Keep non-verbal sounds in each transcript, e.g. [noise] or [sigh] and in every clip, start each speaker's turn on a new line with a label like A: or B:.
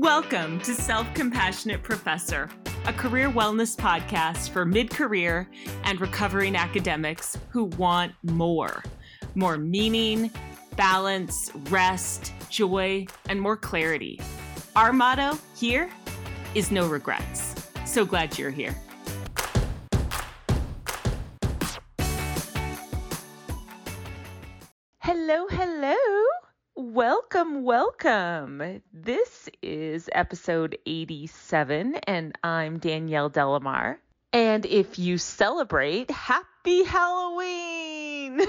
A: Welcome to Self Compassionate Professor, a career wellness podcast for mid career and recovering academics who want more more meaning, balance, rest, joy, and more clarity. Our motto here is no regrets. So glad you're here. Welcome, welcome. This is episode 87, and I'm Danielle De La Mare. And if you celebrate, happy Halloween!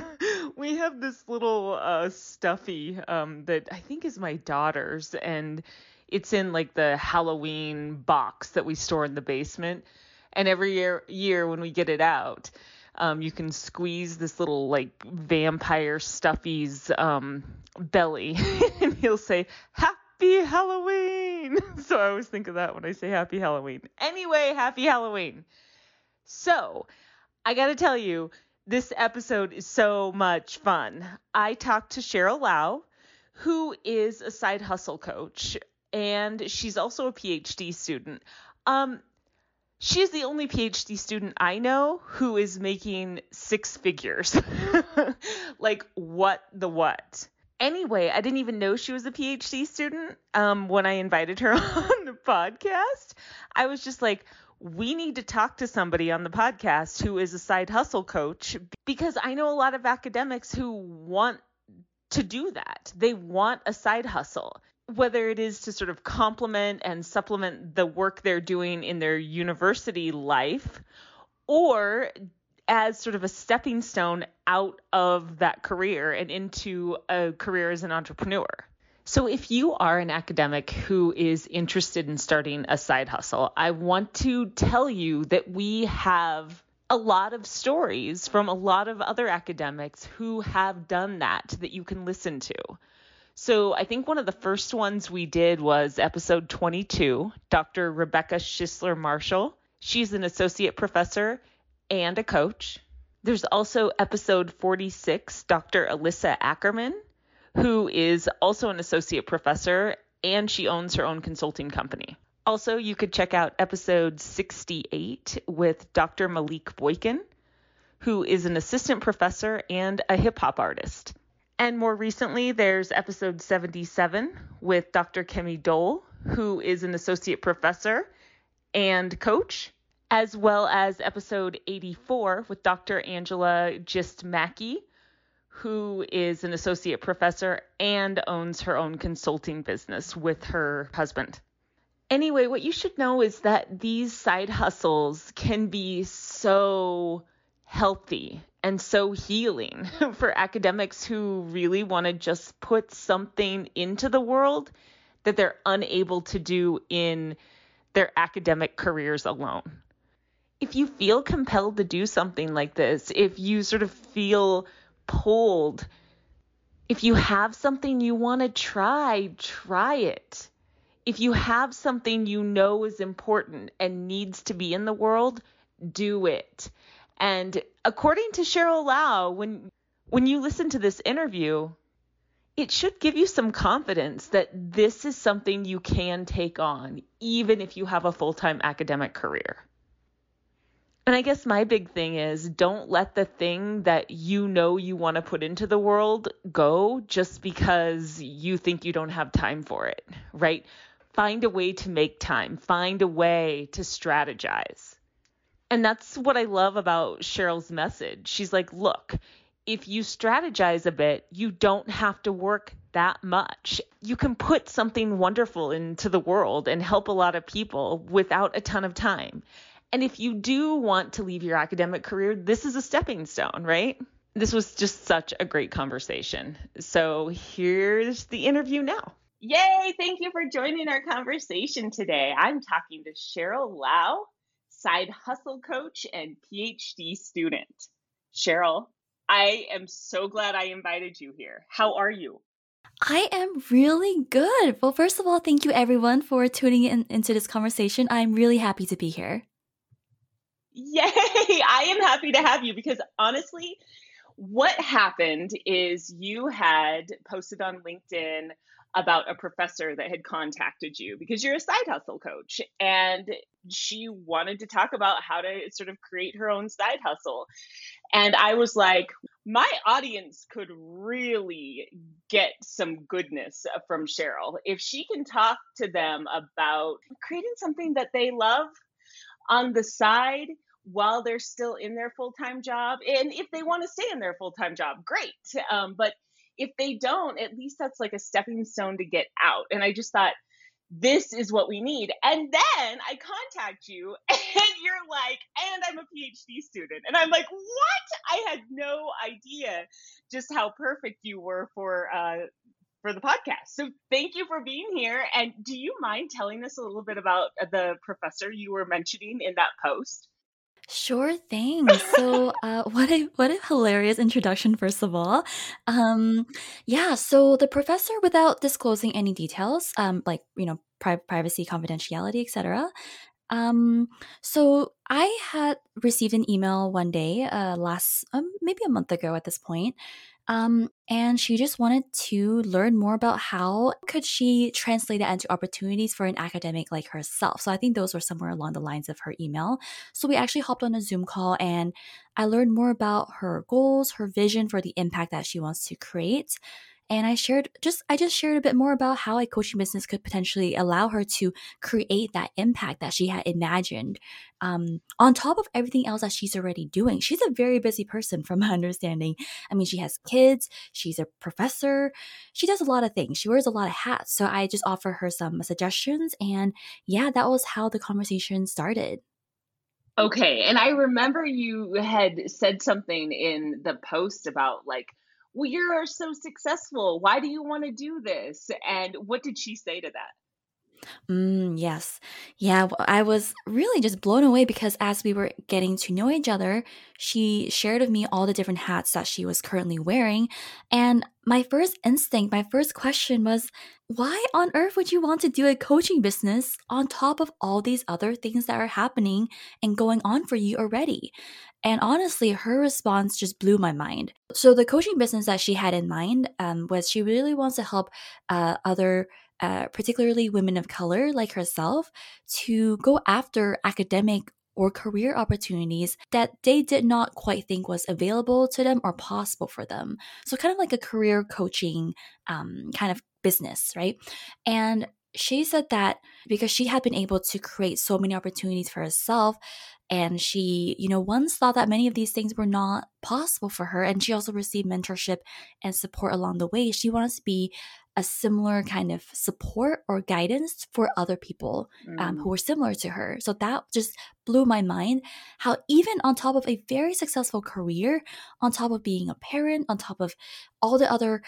A: [laughs] we have this little uh, stuffy um, that I think is my daughter's, and it's in like the Halloween box that we store in the basement. And every year, year when we get it out, um, you can squeeze this little like vampire stuffy's um, belly [laughs] and he'll say happy halloween! [laughs] So i always think of that when i say happy halloween. Anyway happy halloween. So i gotta tell you this episode is so much fun. I talked to cheryl lau who is a side hustle coach and she's also a phd student. Um, she's the only PhD student I know who is making six figures. [laughs] like, what the what? Anyway, I didn't even know she was a PhD student um, when I invited her [laughs] on the podcast. I was just like, we need to talk to somebody on the podcast who is a side hustle coach because I know a lot of academics who want to do that. They want a side hustle whether it is to sort of complement and supplement the work they're doing in their university life or as sort of a stepping stone out of that career and into a career as an entrepreneur. So, if you are an academic who is interested in starting a side hustle, I want to tell you that we have a lot of stories from a lot of other academics who have done that that you can listen to. So I think one of the first ones we did was episode 22, Dr. Rebecca Schisler Marshall. She's an associate professor and a coach. There's also episode 46, Dr. Alyssa Ackerman, who is also an associate professor and she owns her own consulting company. Also, you could check out episode 68 with Dr. Malik Boykin, who is an assistant professor and a hip hop artist. And more recently, there's episode 77 with Dr. Kemi Dole, who is an associate professor and coach, as well as episode 84 with Dr. Angela Gist Mackey, who is an associate professor and owns her own consulting business with her husband. Anyway, what you should know is that these side hustles can be so healthy and so healing [laughs] for academics who really want to just put something into the world that they're unable to do in their academic careers alone. If you feel compelled to do something like this, if you sort of feel pulled, if you have something you want to try, try it. If you have something you know is important and needs to be in the world, do it. And according to Cheryl Lau, when when you listen to this interview, it should give you some confidence that this is something you can take on, even if you have a full time academic career. And I guess my big thing is don't let the thing that you know you want to put into the world go just because you think you don't have time for it, right? Find a way to make time, find a way to strategize. And that's what I love about Cheryl's message. She's like, look, if you strategize a bit, you don't have to work that much. You can put something wonderful into the world and help a lot of people without a ton of time. And if you do want to leave your academic career, this is a stepping stone, right? This was just such a great conversation. So here's the interview now. Yay! Thank you for joining our conversation today. I'm talking to Cheryl Lau side hustle coach and PhD student. Cheryl, I am so glad I invited you here. How are you?
B: I am really good. Well, first of all, thank you everyone for tuning in into this conversation. I'm really happy to be here.
A: Yay! [laughs] I am happy to have you because honestly, what happened is you had posted on LinkedIn about a professor that had contacted you because you're a side hustle coach and she wanted to talk about how to sort of create her own side hustle. And I was like, my audience could really get some goodness from Cheryl if she can talk to them about creating something that they love on the side while they're still in their full time job. And if they want to stay in their full time job, great. Um, but if they don't, at least that's like a stepping stone to get out. And I just thought, this is what we need. And then I contact you [laughs] and you're like, and I'm a PhD student. And I'm like, what? I had no idea just how perfect you were for uh for the podcast. So thank you for being here. And do you mind telling us a little bit about the professor you were mentioning in that post?
B: Sure thing. So, [laughs] uh, what a what a hilarious introduction, first of all. Um, yeah. So the professor, without disclosing any details, um, like you know, pri- privacy, confidentiality, etc. Um, so I had received an email one day, uh, last um, maybe a month ago at this point, um, and she just wanted to learn more about how could she translate that into opportunities for an academic like herself. So I think those were somewhere along the lines of her email. So we actually hopped on a Zoom call and I learned more about her goals, her vision for the impact that she wants to create and I shared just I just shared a bit more about how a coaching business could potentially allow her to create that impact that she had imagined. Um, on top of everything else that she's already doing, she's a very busy person, from my [laughs] understanding. I mean, she has kids, she's a professor, she does a lot of things, she wears a lot of hats. So I just offer her some suggestions, and yeah, that was how the conversation started.
A: Okay, and I remember you had said something in the post about like well, you're so successful. Why do you want to do this? And what did she say to that?
B: Mm, yes. Yeah, I was really just blown away because as we were getting to know each other, she shared with me all the different hats that she was currently wearing. And my first instinct, my first question was, why on earth would you want to do a coaching business on top of all these other things that are happening and going on for you already? And honestly, her response just blew my mind. So, the coaching business that she had in mind um, was she really wants to help uh, other uh, particularly women of color like herself, to go after academic or career opportunities that they did not quite think was available to them or possible for them. So, kind of like a career coaching um, kind of business, right? And she said that because she had been able to create so many opportunities for herself and she you know once thought that many of these things were not possible for her and she also received mentorship and support along the way she wants to be a similar kind of support or guidance for other people um, who mm. were similar to her. So that just blew my mind how, even on top of a very successful career, on top of being a parent, on top of all the other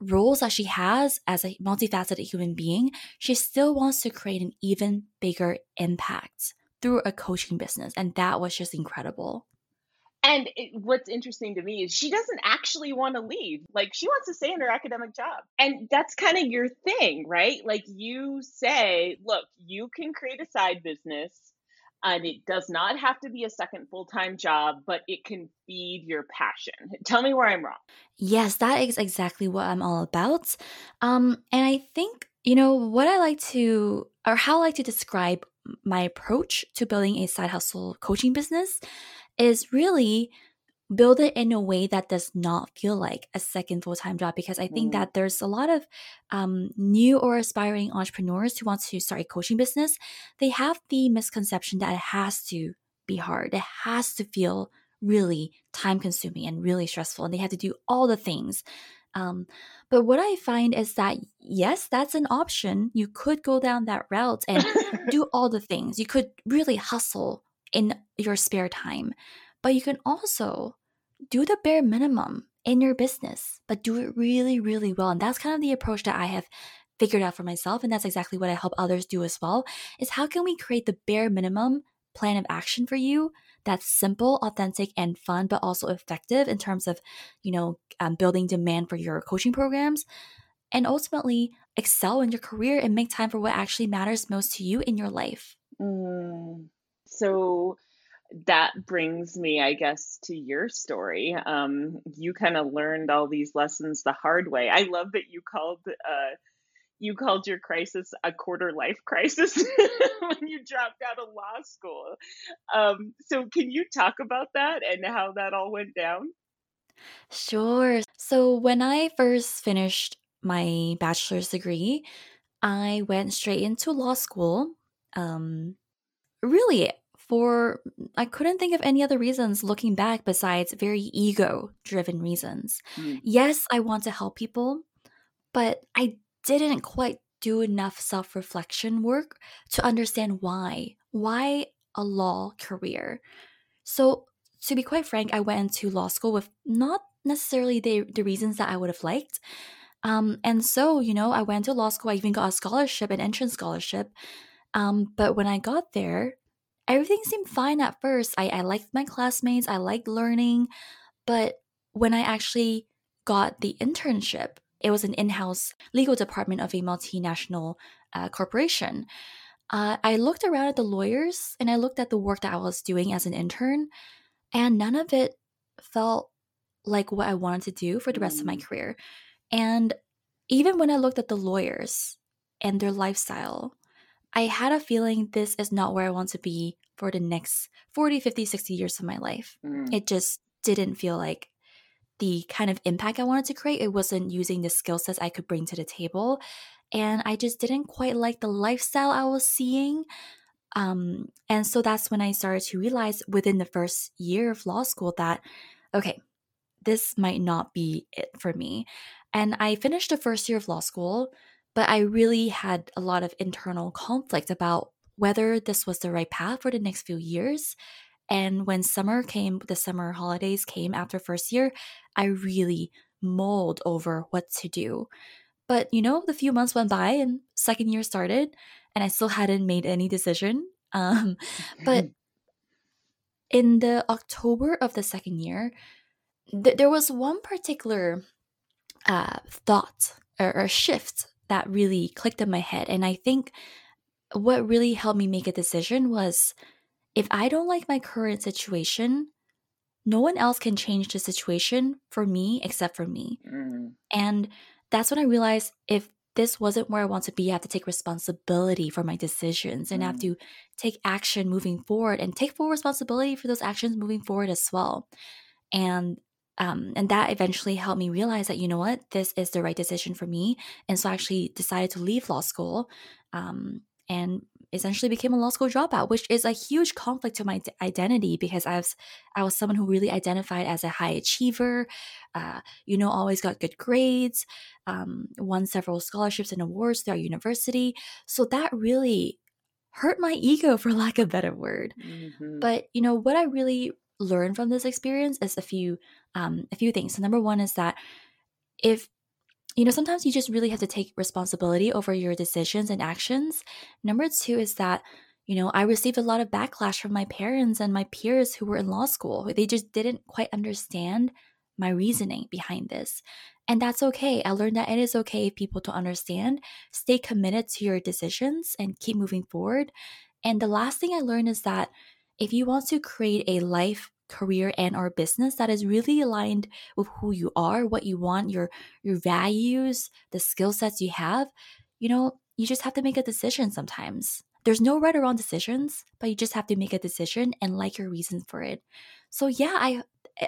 B: roles that she has as a multifaceted human being, she still wants to create an even bigger impact through a coaching business. And that was just incredible.
A: And it, what's interesting to me is she doesn't actually want to leave. Like she wants to stay in her academic job. And that's kind of your thing, right? Like you say, look, you can create a side business and it does not have to be a second full-time job, but it can feed your passion. Tell me where I'm wrong.
B: Yes, that is exactly what I'm all about. Um and I think you know what I like to or how I like to describe my approach to building a side hustle coaching business is really build it in a way that does not feel like a second full-time job because i think mm. that there's a lot of um, new or aspiring entrepreneurs who want to start a coaching business they have the misconception that it has to be hard it has to feel really time consuming and really stressful and they have to do all the things um, but what i find is that yes that's an option you could go down that route and [laughs] do all the things you could really hustle in your spare time. But you can also do the bare minimum in your business, but do it really, really well. And that's kind of the approach that I have figured out for myself. And that's exactly what I help others do as well is how can we create the bare minimum plan of action for you that's simple, authentic, and fun, but also effective in terms of, you know, um, building demand for your coaching programs. And ultimately, excel in your career and make time for what actually matters most to you in your life.
A: Mm, so that brings me, I guess, to your story. Um, you kind of learned all these lessons the hard way. I love that you called uh, you called your crisis a quarter life crisis [laughs] when you dropped out of law school. Um, so, can you talk about that and how that all went down?
B: Sure. So, when I first finished my bachelor's degree, I went straight into law school. Um, really, for I couldn't think of any other reasons looking back besides very ego driven reasons. Mm. Yes, I want to help people, but I didn't quite do enough self reflection work to understand why. Why a law career? So, to be quite frank, I went into law school with not necessarily the, the reasons that I would have liked. Um, and so, you know, I went to law school. I even got a scholarship, an entrance scholarship. Um, but when I got there, everything seemed fine at first. I, I liked my classmates, I liked learning. But when I actually got the internship, it was an in house legal department of a multinational uh, corporation. Uh, I looked around at the lawyers and I looked at the work that I was doing as an intern, and none of it felt like what I wanted to do for the rest of my mm. career. And even when I looked at the lawyers and their lifestyle, I had a feeling this is not where I want to be for the next 40, 50, 60 years of my life. Mm. It just didn't feel like the kind of impact I wanted to create. It wasn't using the skill sets I could bring to the table. And I just didn't quite like the lifestyle I was seeing. Um, and so that's when I started to realize within the first year of law school that, okay, this might not be it for me. And I finished the first year of law school, but I really had a lot of internal conflict about whether this was the right path for the next few years. And when summer came, the summer holidays came after first year, I really mulled over what to do. But you know, the few months went by and second year started, and I still hadn't made any decision. [laughs] Um, but in the October of the second year, th- there was one particular uh, thought or, or shift that really clicked in my head. And I think what really helped me make a decision was if I don't like my current situation, no one else can change the situation for me except for me. Mm. And that's when I realized if this wasn't where I want to be, I have to take responsibility for my decisions and mm. have to take action moving forward and take full responsibility for those actions moving forward as well. And um, and that eventually helped me realize that, you know what, this is the right decision for me. And so I actually decided to leave law school um, and essentially became a law school dropout, which is a huge conflict to my identity because I was, I was someone who really identified as a high achiever, uh, you know, always got good grades, um, won several scholarships and awards throughout university. So that really hurt my ego [laughs] for lack of a better word. Mm-hmm. But, you know, what I really learned from this experience is a few um, a few things. So number one is that if you know sometimes you just really have to take responsibility over your decisions and actions. Number two is that you know I received a lot of backlash from my parents and my peers who were in law school. They just didn't quite understand my reasoning behind this. And that's okay. I learned that it is okay if people don't understand. Stay committed to your decisions and keep moving forward. And the last thing I learned is that if you want to create a life career and or business that is really aligned with who you are what you want your your values the skill sets you have you know you just have to make a decision sometimes. There's no right or wrong decisions but you just have to make a decision and like your reasons for it. So yeah i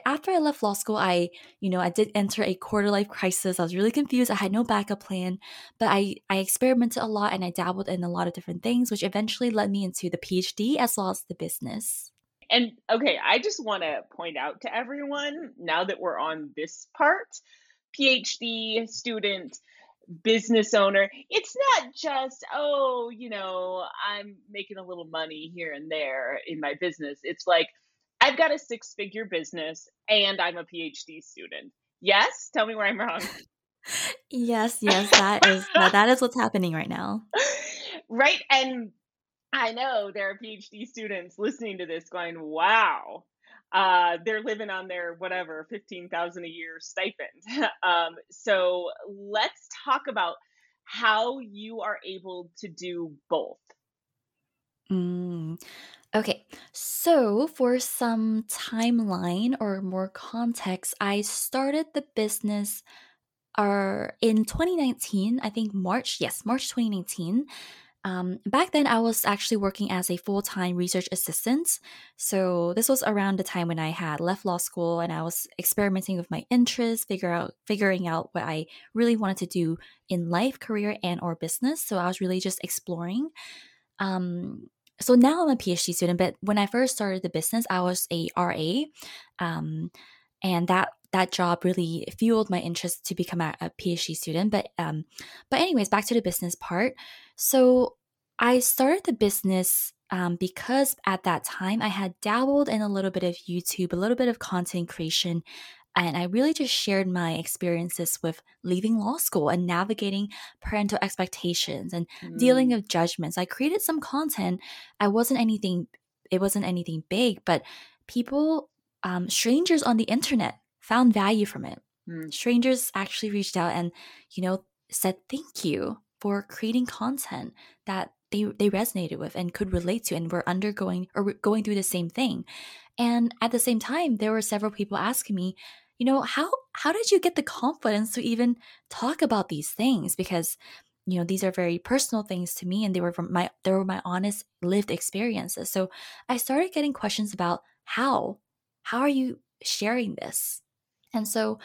B: after i left law school i you know i did enter a quarter life crisis. I was really confused. I had no backup plan but i i experimented a lot and i dabbled in a lot of different things which eventually led me into the phd as well as the business
A: and okay i just want to point out to everyone now that we're on this part phd student business owner it's not just oh you know i'm making a little money here and there in my business it's like I've got a six figure business and I'm a PhD student. Yes? Tell me where I'm wrong. [laughs]
B: yes, yes, that is that is what's happening right now. [laughs]
A: Right. And I know there are PhD students listening to this going, wow, uh, they're living on their whatever, 15,000 a year stipend. [laughs] um, so let's talk about how you are able to do both.
B: Mm. Okay, so for some timeline or more context, I started the business are in 2019, I think March, yes, March 2019. Um, back then, I was actually working as a full time research assistant. So this was around the time when I had left law school and I was experimenting with my interests, figure out figuring out what I really wanted to do in life, career, and or business. So I was really just exploring. Um, so now I'm a PhD student, but when I first started the business, I was a RA, um, and that that job really fueled my interest to become a, a PhD student. But um, but anyways, back to the business part. So I started the business um, because at that time I had dabbled in a little bit of YouTube, a little bit of content creation, and I really just shared my experiences with leaving law school and navigating parental expectations and mm. dealing with judgments. I created some content. I wasn't anything, it wasn't anything big, but people, um, strangers on the internet found value from it. Mm. Strangers actually reached out and, you know, said thank you for creating content that they, they resonated with and could relate to and were undergoing or going through the same thing. And at the same time, there were several people asking me, you know, how how did you get the confidence to even talk about these things? Because you know these are very personal things to me and they were from my they were my honest lived experiences so i started getting questions about how how are you sharing this and so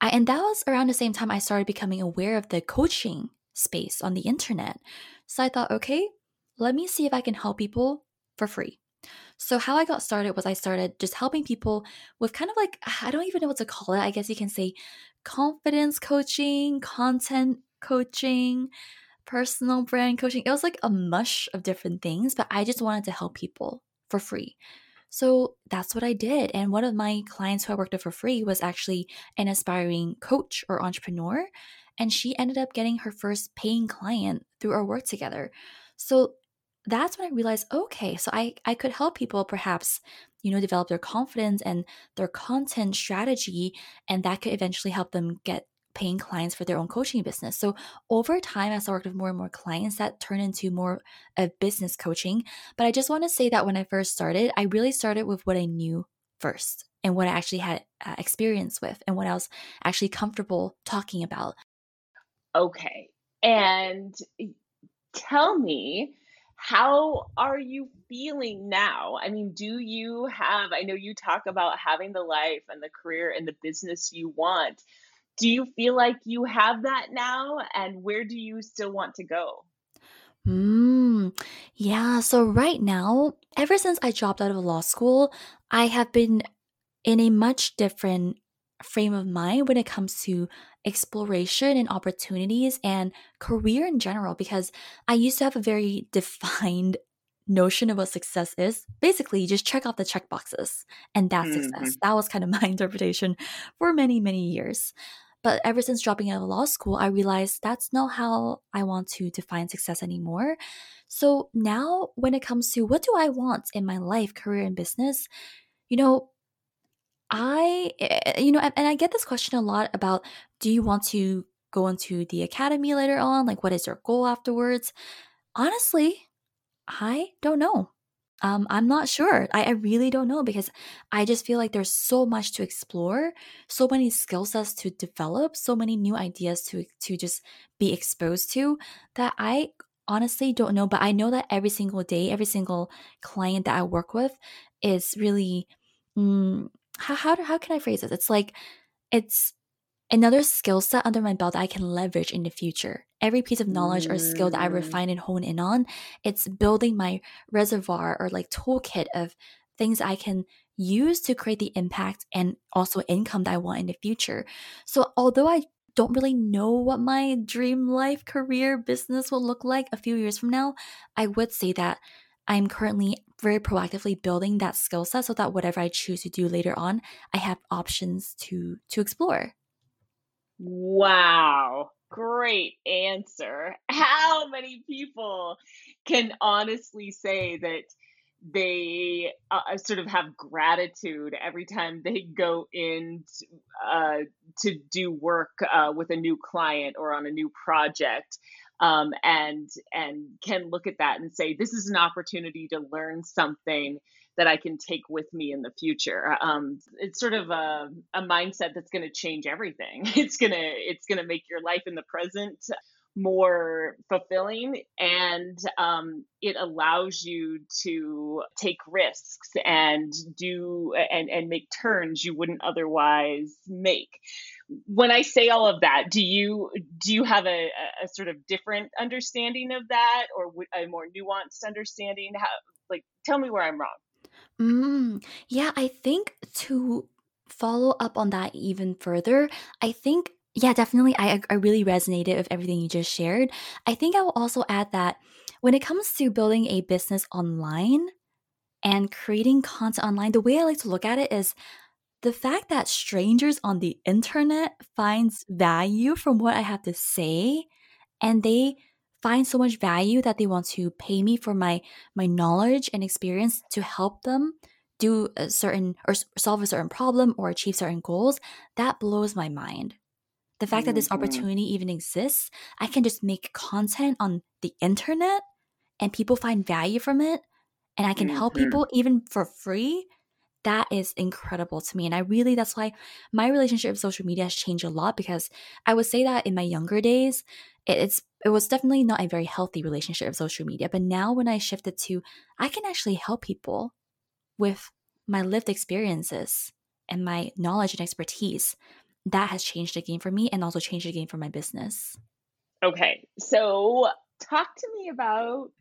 B: I, and that was around the same time I started becoming aware of the coaching space on the internet. So I thought, okay, let me see if I can help people for free. So, how I got started was I started just helping people with kind of like, I don't even know what to call it. I guess you can say confidence coaching, content coaching, personal brand coaching. It was like a mush of different things, but I just wanted to help people for free. So that's what I did. And one of my clients who I worked with for free was actually an aspiring coach or entrepreneur. And she ended up getting her first paying client through our work together. So that's when I realized, okay, so I, I could help people perhaps, you know, develop their confidence and their content strategy, and that could eventually help them get paying clients for their own coaching business. So over time, as I worked with more and more clients, that turned into more of business coaching. But I just want to say that when I first started, I really started with what I knew first and what I actually had uh, experience with and what I was actually comfortable talking about.
A: Okay. And tell me, how are you feeling now? I mean, do you have, I know you talk about having the life and the career and the business you want do you feel like you have that now and where do you still want to go
B: Mm, yeah, so right now, ever since I dropped out of law school, I have been in a much different frame of mind when it comes to exploration and opportunities and career in general because I used to have a very [laughs] defined notion of what success is. Basically, just check off the check boxes and that's mm-hmm. success. That was kind of [laughs] my interpretation for many, many years. But ever since dropping out of law school, I realized that's not how I want to define success anymore. So now, when it comes to what do I want in my life, career, and business, you know, I, eh, you know, and I get this question a lot about do you want to go into the academy later on? Like, what is your goal afterwards? Honestly, I don't know. Um, I'm not sure. I, I really don't know because I just feel like there's so much to explore, so many skill sets to develop, so many new ideas to to just be exposed to that I honestly don't know. But I know that every single day, every single client that I work with is really mm, how how how can I phrase this? It's like it's another skill set under my belt that I can leverage in the future. Every piece of knowledge or skill that I mm. refine and hone in on, it's building my reservoir or like toolkit of things I can use to create the impact and also income that I want in the future. So although I don't really know what my dream life, career, business will look like a few years from now, I would say that I'm currently very proactively building that skill set so that whatever I choose to do later on, I have options to to explore.
A: Wow. Great answer. How many people can honestly say that they uh, sort of have gratitude every time they go in uh, to do work uh, with a new client or on a new project um, and and can look at that and say this is an opportunity to learn something that I can take with me in the future. Um, it's sort of a, a mindset that's going to change everything. [laughs] It's gonna it's gonna make your life in the present more fulfilling and um, it allows you to take risks and do and, and make turns you wouldn't otherwise make when i say all of that do you do you have a, a sort of different understanding of that or a more nuanced understanding how like tell me where i'm wrong
B: Mm, yeah, I think to follow up on that even further, I think, yeah, definitely, I, I really resonated with everything you just shared. I think I will also add that when it comes to building a business online and creating content online, the way I like to look at it is the fact that strangers on the internet finds value from what I have to say and they find so much value that they want to pay me for my my knowledge and experience to help them do a certain or solve a certain problem or achieve certain goals that blows my mind the fact mm-hmm. that this mm-hmm. opportunity even exists i can just make content on the internet and people find value from it and i can mm-hmm. help people even for free that is incredible to me and i really that's why my relationship with social media has changed a lot because i would say that in my younger days it's it was definitely not a very healthy relationship with social media. But now when I shifted to I can actually help people with my lived experiences and my knowledge and expertise, that has changed the game for me and also changed the game for my business.
A: Okay. So talk to me about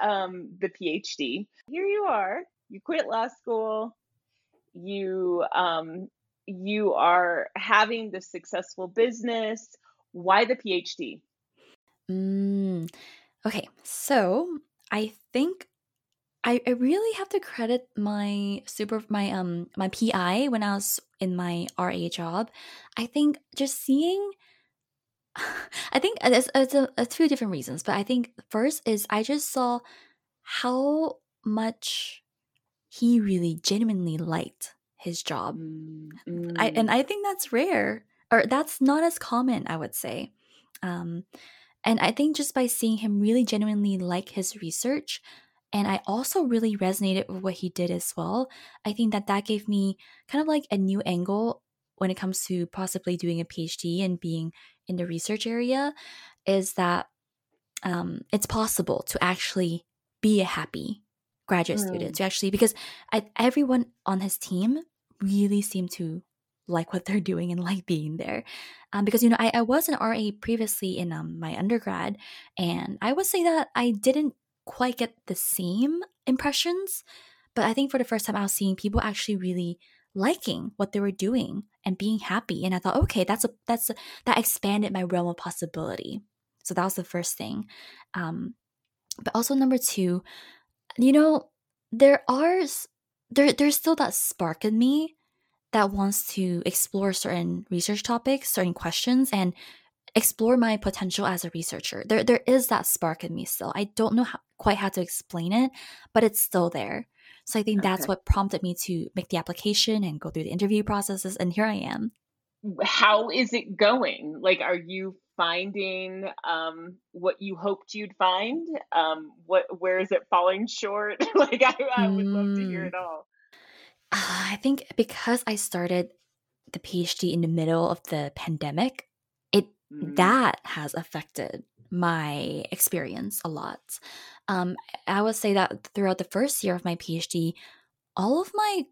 A: um, the PhD. Here you are, you quit law school, you um, you are having this successful business. Why the PhD?
B: Mm, okay, so I think I, I really have to credit my super my um my PI when I was in my RA job. I think just seeing [sighs] I think it's, it's a, a few different reasons, but I think first is I just saw how much he really genuinely liked his job. Mm, I, and mm. I think that's rare, or that's not as common, I would say. Um, and I think just by seeing him really genuinely like his research, and I also really resonated with what he did as well, I think that that gave me kind of like a new angle when it comes to possibly doing a PhD and being in the research area is that um, it's possible to actually be a happy graduate mm. student to actually because I, everyone on his team really seemed to like what they're doing and like being there. Um, because, you know, I, I was an RA previously in um, my undergrad, and I would say that I didn't quite get the same impressions. But I think for the first time, I was seeing people actually really liking what they were doing and being happy. And I thought, okay, that's a that's a, that expanded my realm of possibility. So that was the first thing. Um, but also number two, you know, there are there there's still that spark in me that wants to explore certain research topics, certain questions, and explore my potential as a researcher. There, there is that spark in me still. I don't know how, quite how to explain it, but it's still there. So I think okay. that's what prompted me to make the application and go through the interview processes, and here I am.
A: How is it going? Like, are you finding um, what you hoped you'd find? Um, what, where is it falling short? [laughs] like, I, I would mm. love to hear mm. it all.
B: I think because I started the PhD in the middle of the pandemic, it mm. that has affected my experience a lot. Um, I would say that throughout the first year of my PhD, all of my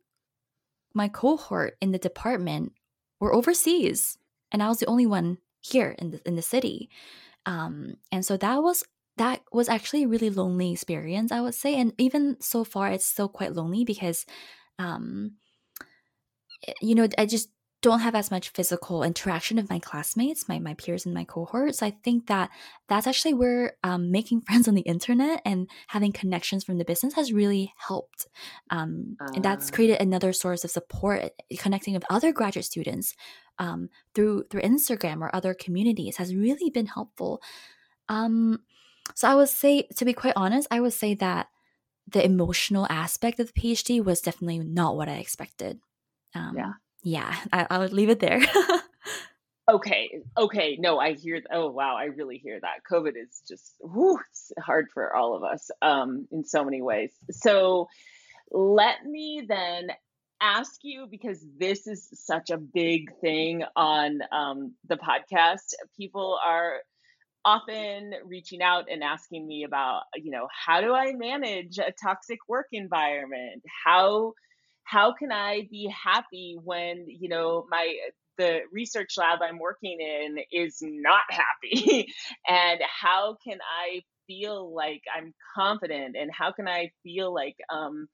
B: my cohort in the department were overseas, and I was the only one here in the in the city. Um, and so that was that was actually a really lonely experience, I would say. And even so far, it's still quite lonely because um, eh, you know, I just don't have as much physical interaction with my classmates, my, my peers and my cohorts. I think that that's actually where um, making [laughs] friends on the internet and having connections from the business has really helped. Um, uh, and that's ah. created another source of support, eh, connecting with other graduate students um, through through Instagram or other communities has really been helpful. Um, so I would say, to be quite honest, I would say that the emotional aspect of the PhD was definitely not what I expected. Um, yeah. Yeah, I, I would leave it there. [laughs]
A: okay. Okay. No, I hear. Th- oh, wow. I really hear that. COVID is just whew, it's hard for all of us um, in so many ways. So let me then ask you because this is such a big thing on um, the podcast. People are often reaching out and asking me about, you know, how do I manage a toxic work environment? How how can I be happy when, you know, my the research lab I'm working in is not [laughs] happy? and how can I feel like I'm confident and how can I feel like um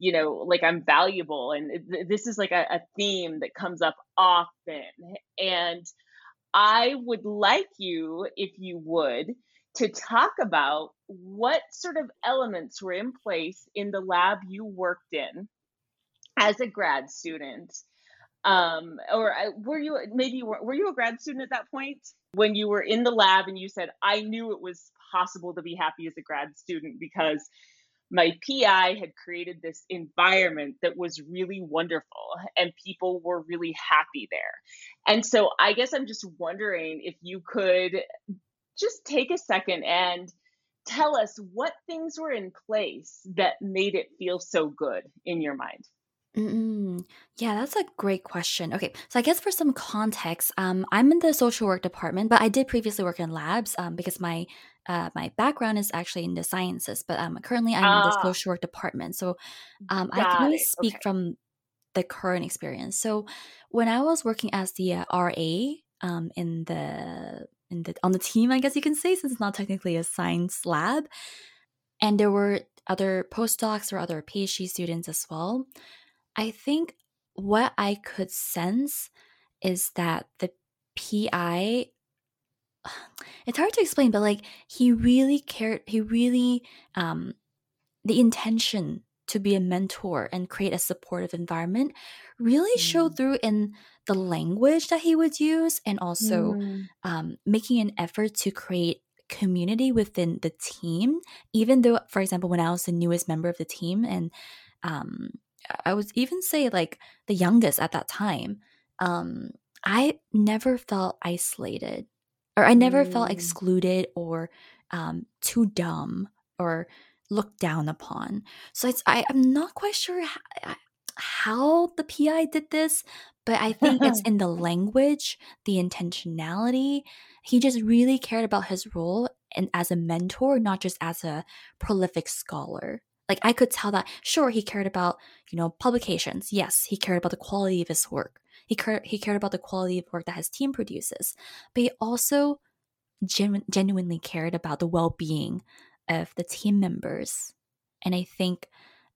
A: you know like i'm valuable and this is like a, a, theme that comes up often and i would like you if you would to talk about what sort of elements were in place in the lab you worked in as a grad student. Um, or uh, were you maybe were, were you a grad student at that point? When you were in the lab and you said i knew it was possible to be happy as a grad student because my PI had created this environment that was really wonderful and people were really happy there. And so I guess I'm just wondering if you could just take a second and tell us what things were in place that made it feel so good in your mind.
B: Mm-mm. Yeah, that's a great question. Okay, so I guess for some context, um, I'm in the social work department, but I did previously work in labs um, because my uh, my background is actually in the sciences. But um, currently, I'm in the ah. social work department, so um, I can only speak Okay. from the current experience. So when I was working as the uh, RA um, in the in the on the team, I guess you can say, since it's not technically a science lab, and there were other postdocs or other PhD students as well. I think what I could sense is that the PI [sighs] it's hard to explain but like he really cared he really um the intention to be a mentor and create a supportive environment really mm. showed through in the language that he would use and also mm. um, making an effort to create community within the team even though for example when i was the newest member of the team and um, I would even say like the youngest at that time, um, I never felt isolated or I never mm. felt excluded or um, too dumb or looked down upon. So it's I, I'm not quite sure how, how the PI did this, but I think it's [laughs] in the language, the intentionality. He just really cared about his role and as a mentor, not just as a prolific scholar like I could tell that sure he cared about you know publications. Yes, he cared about the quality of his work. He cared he cared about the quality of work that his team produces, but he also genu- genuinely cared about the well being of the team members, and I think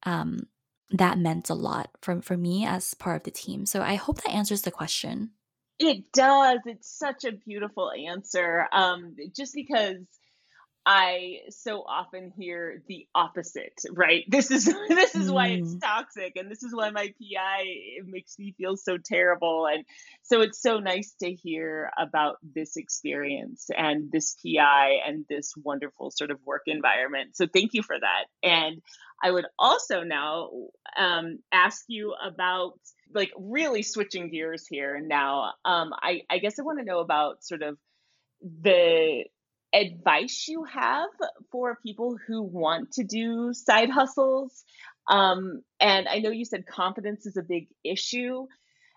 B: um, that meant a lot for for me as part of the team. So I hope that answers the question.
A: It does. It's such a beautiful answer. Um, just because I so often hear the opposite, right? [laughs] This is this is why it's mm. toxic and this is why my PI it makes me feel so terrible and so it's so nice to hear about this experience and this PI and this wonderful sort of work environment. So thank you for that. And I would also now um, ask you about like really switching gears here now. Um, I, I guess I want to know about sort of the advice you have for people who want to do side hustles? Um, and I know you said confidence is a big issue.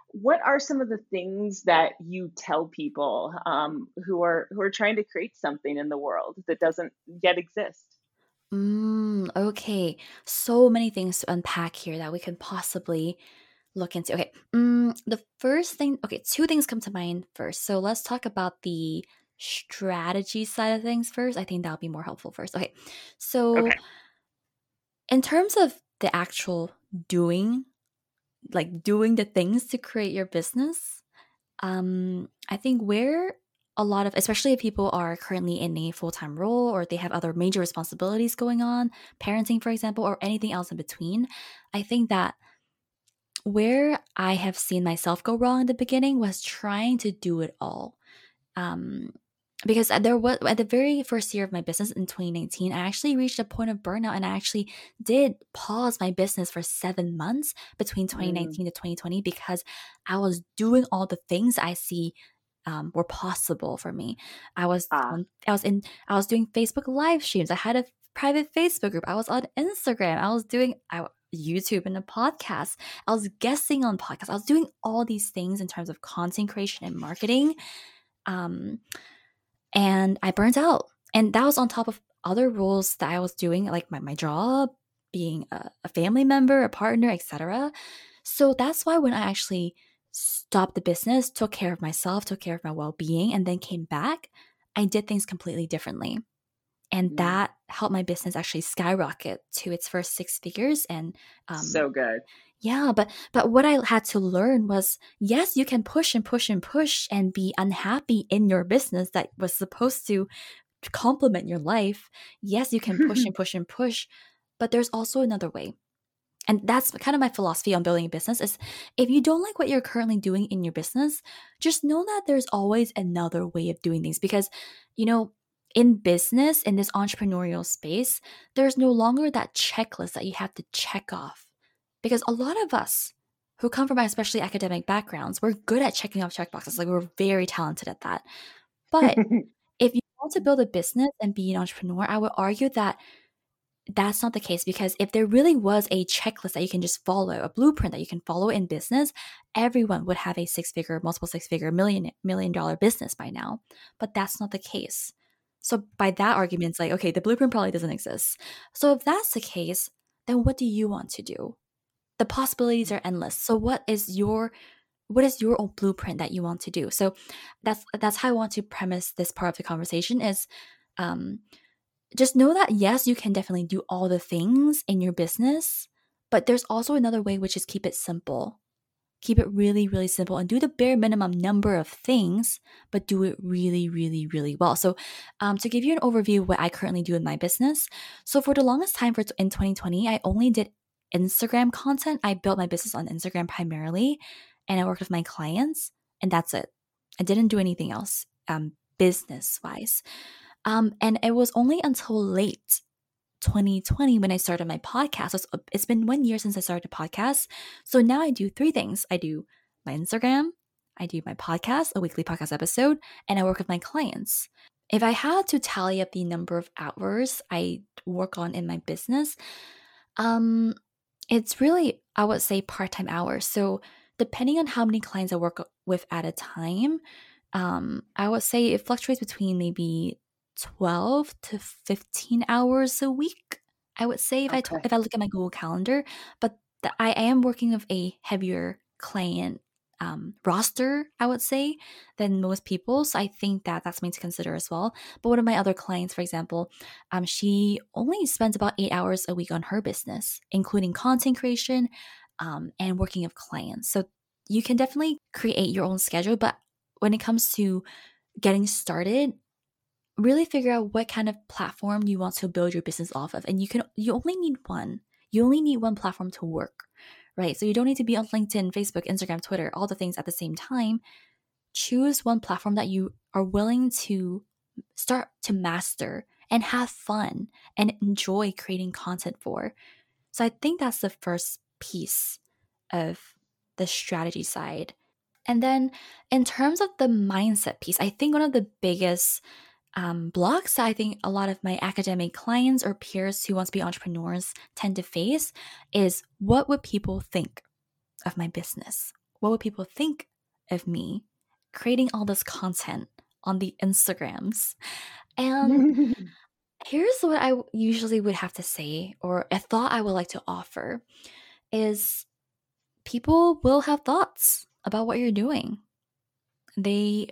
A: What are some of the things that you tell people um, who are who are trying to create something in the world that doesn't yet exist?
B: Mm, okay, so many things to unpack here that we can possibly look into. Okay, mm, the first thing, okay, two things come to mind first. So let's talk about the strategy side of things first. I think that'll be more helpful first. Okay. So okay. in terms of the actual doing, like doing the things to create your business, um, I think where a lot of especially if people are currently in a full-time role or they have other major responsibilities going on, parenting for example, or anything else in between, I think that where I have seen myself go wrong in the beginning was trying to do it all. Um, because there was at the very first year of my business in 2019 i actually reached a point of burnout and i actually did pause my business for seven months between 2019 mm. to 2020 because i was doing all the things i see um, were possible for me i was ah. um, i was in i was doing facebook live streams i had a private facebook group i was on instagram i was doing i YouTube and a podcast. I was guesting on podcasts. I was doing all these things in terms of content creation and marketing. Um, and I burnt out. And that was on top of other roles that I was doing, like my, my job, being a, a family member, a partner, etc. So that's why when I actually stopped the business, took care of myself, took care of my well being, and then came back, I did things completely differently. And mm. that helped my business actually skyrocket to its first six figures. And
A: um, so good.
B: Yeah, but but what I had to learn was yes, you can push and push and push and be unhappy in your business that was supposed to complement your life. Yes, you can push [laughs] and push and push, but there's also another way and that's kind of my philosophy on building a business is if you don't like what you're currently doing in your business just know that there's always another way of doing things because you know in business in this entrepreneurial space there's no longer that checklist that you have to check off because a lot of us who come from especially academic backgrounds we're good at checking off checkboxes like we're very talented at that but [laughs] if you want to build a business and be an entrepreneur i would argue that that's not the case because if there really was a checklist that you can just follow, a blueprint that you can follow in business, everyone would have a six figure, multiple six figure, million million dollar business by now. But that's not the case. So by that argument, it's like, okay, the blueprint probably doesn't exist. So if that's the case, then what do you want to do? The possibilities are endless. So what is your what is your own blueprint that you want to do? So that's that's how I want to premise this part of the conversation is um just know that yes, you can definitely do all the things in your business, but there's also another way, which is keep it simple. Keep it really, really simple and do the bare minimum number of things, but do it really, really, really well. So, um, to give you an overview what I currently do in my business, so for the longest time for in 2020, I only did Instagram content. I built my business on Instagram primarily, and I worked with my clients, and that's it. I didn't do anything else, um, business wise. Um, and it was only until late 2020 when I started my podcast. It's, it's been one year since I started a podcast. So now I do three things I do my Instagram, I do my podcast, a weekly podcast episode, and I work with my clients. If I had to tally up the number of hours I work on in my business, um, it's really, I would say, part time hours. So, depending on how many clients I work with at a time, um, I would say it fluctuates between maybe 12 to 15 hours a week i would say if okay. i if i look at my google calendar but the, i am working with a heavier client um, roster i would say than most people so i think that that's something to consider as well. But one of my other clients for example um, she only spends about eight hours a week on her business including content creation um, and working with clients. So you can definitely create your own schedule but when it comes to getting started really figure out what kind of platform you want to build your business off of and you can you only need one. You only need one platform to work right so you don't need to be on linkedin facebook instagram twitter all the things at the same time. Choose one platform that you are willing to start to master and have fun and enjoy creating content for. So i think that's the first piece of the strategy side. And then in terms of the mindset piece i think one of the biggest um, blocks I think a lot of my academic clients or peers who want to be entrepreneurs tend to face is what would people think of my business? What would people think of me creating all this content on the Instagrams? And [laughs] here's what I usually would have to say, or a thought I would like to offer is people will have thoughts about what you're doing. They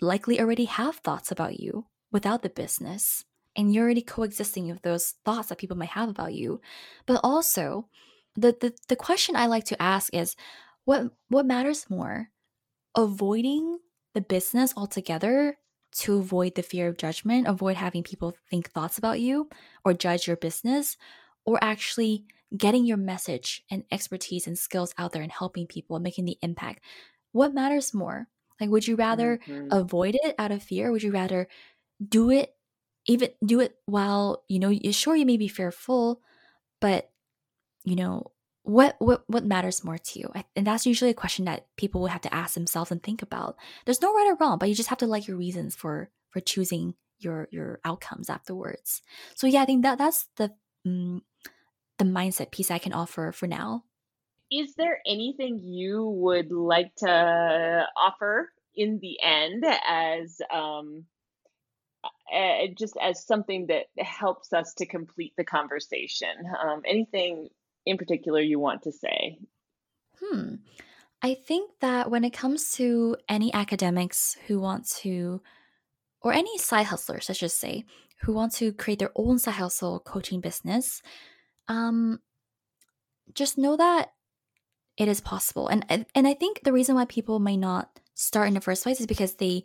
B: likely already have thoughts about you without the business and you're already coexisting with those thoughts that people might have about you. But also the, the the question i like to ask is what what matters more avoiding the business altogether to avoid the fear of judgment avoid having people think thoughts about you or judge your business or actually getting your message and expertise and skills out there and helping people and making the impact? What matters more? Like would you rather mm-hmm. avoid it out of fear? Would you rather do it even do it while you know sure you may be fearful but you know what what what matters more to you? And that's usually a question that people will have to ask themselves and think about. There's no right or wrong but you just have to like your reasons for for choosing your your outcomes afterwards. So yeah i think that that's the um, the mindset piece I can offer for now.
A: Is there anything you would like to offer in the end as um, uh, just as something that helps us to complete the conversation? Um, anything in particular you want to say?
B: Hmm. I think that when it comes to any academics who want to, or any side hustlers, I should say, who want to create their own side hustle coaching business, um, just know that it is possible. And and I think the reason why people may not start in the first place is because they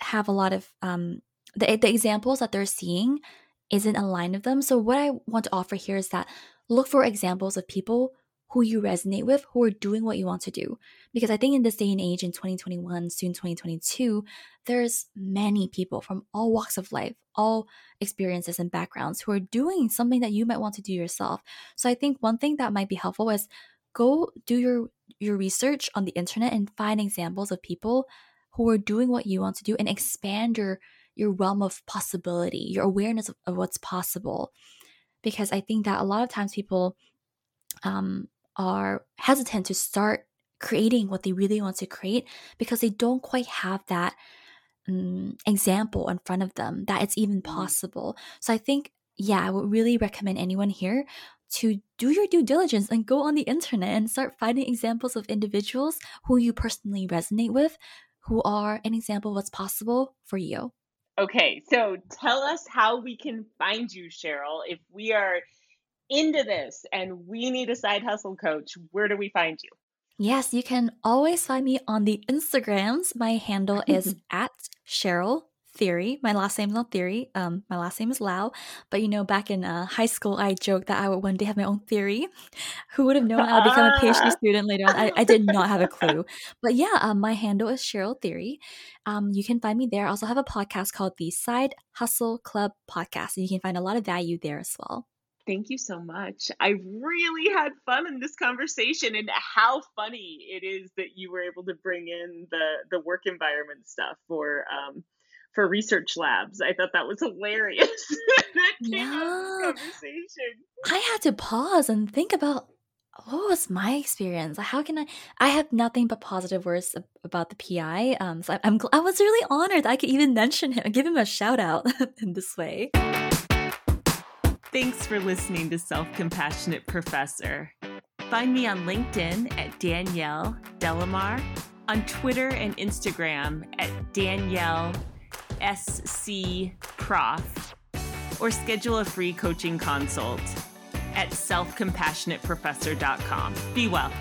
B: have a lot of um, the eh, the examples that they're seeing isn't aligned with them. So what I want to offer here is that look for examples of people who you resonate with, who are doing what you want to do. Because I think in this day and age, in 2021, soon 2022, there's many people from all walks of life, all experiences and backgrounds who are doing something that you might want to do yourself. So I think one thing that might be helpful is go do your your research on the internet and find examples of people who are doing what you want to do and expand your your realm of possibility, your awareness of, of what's possible. Because I think that a lot of times people um, are hesitant to start creating what they really want to create because they don't quite have that um, example in front of them that it's even mm-hmm. possible. So I think, yeah, I would really recommend anyone here to do your due diligence and go on the internet and start finding examples of individuals who you personally resonate with, who are an example of what's possible for you.
A: Okay, so tell us how we can find you, Cheryl, if we are into this and we need a side hustle coach, where do we find you?
B: Yes, you can always find me on the Instagrams. My handle is [laughs] at Cheryl Theory. My last name's not Theory. Um, my last name is Lau. But you know, back in uh, high school, I joked that I would one day have my own theory. [laughs] Who would have known I would become a PhD [laughs] student later on? I, I did not have a clue. But yeah, um, my handle is Cheryl Theory. Um, you can find me there. I also have a podcast called the Side Hustle Club Podcast, and you can find a lot of value there as well.
A: Thank you so much. I really had fun in this conversation and how funny it is that you were able to bring in the the work environment stuff for um for research labs. I thought that was hilarious. [laughs] that came yeah.
B: I had to pause and think about what was my experience? How can I? I have nothing but positive words about the PI. Um, so I'm, I was really honored I could even mention him, give him a shout out [laughs] in this way.
A: Thanks for listening to Self Compassionate Professor. Find me on LinkedIn at Danielle De La Mare, on Twitter and Instagram at Danielle SC Prof, or schedule a free coaching consult at selfcompassionateprofessor.com. Be well.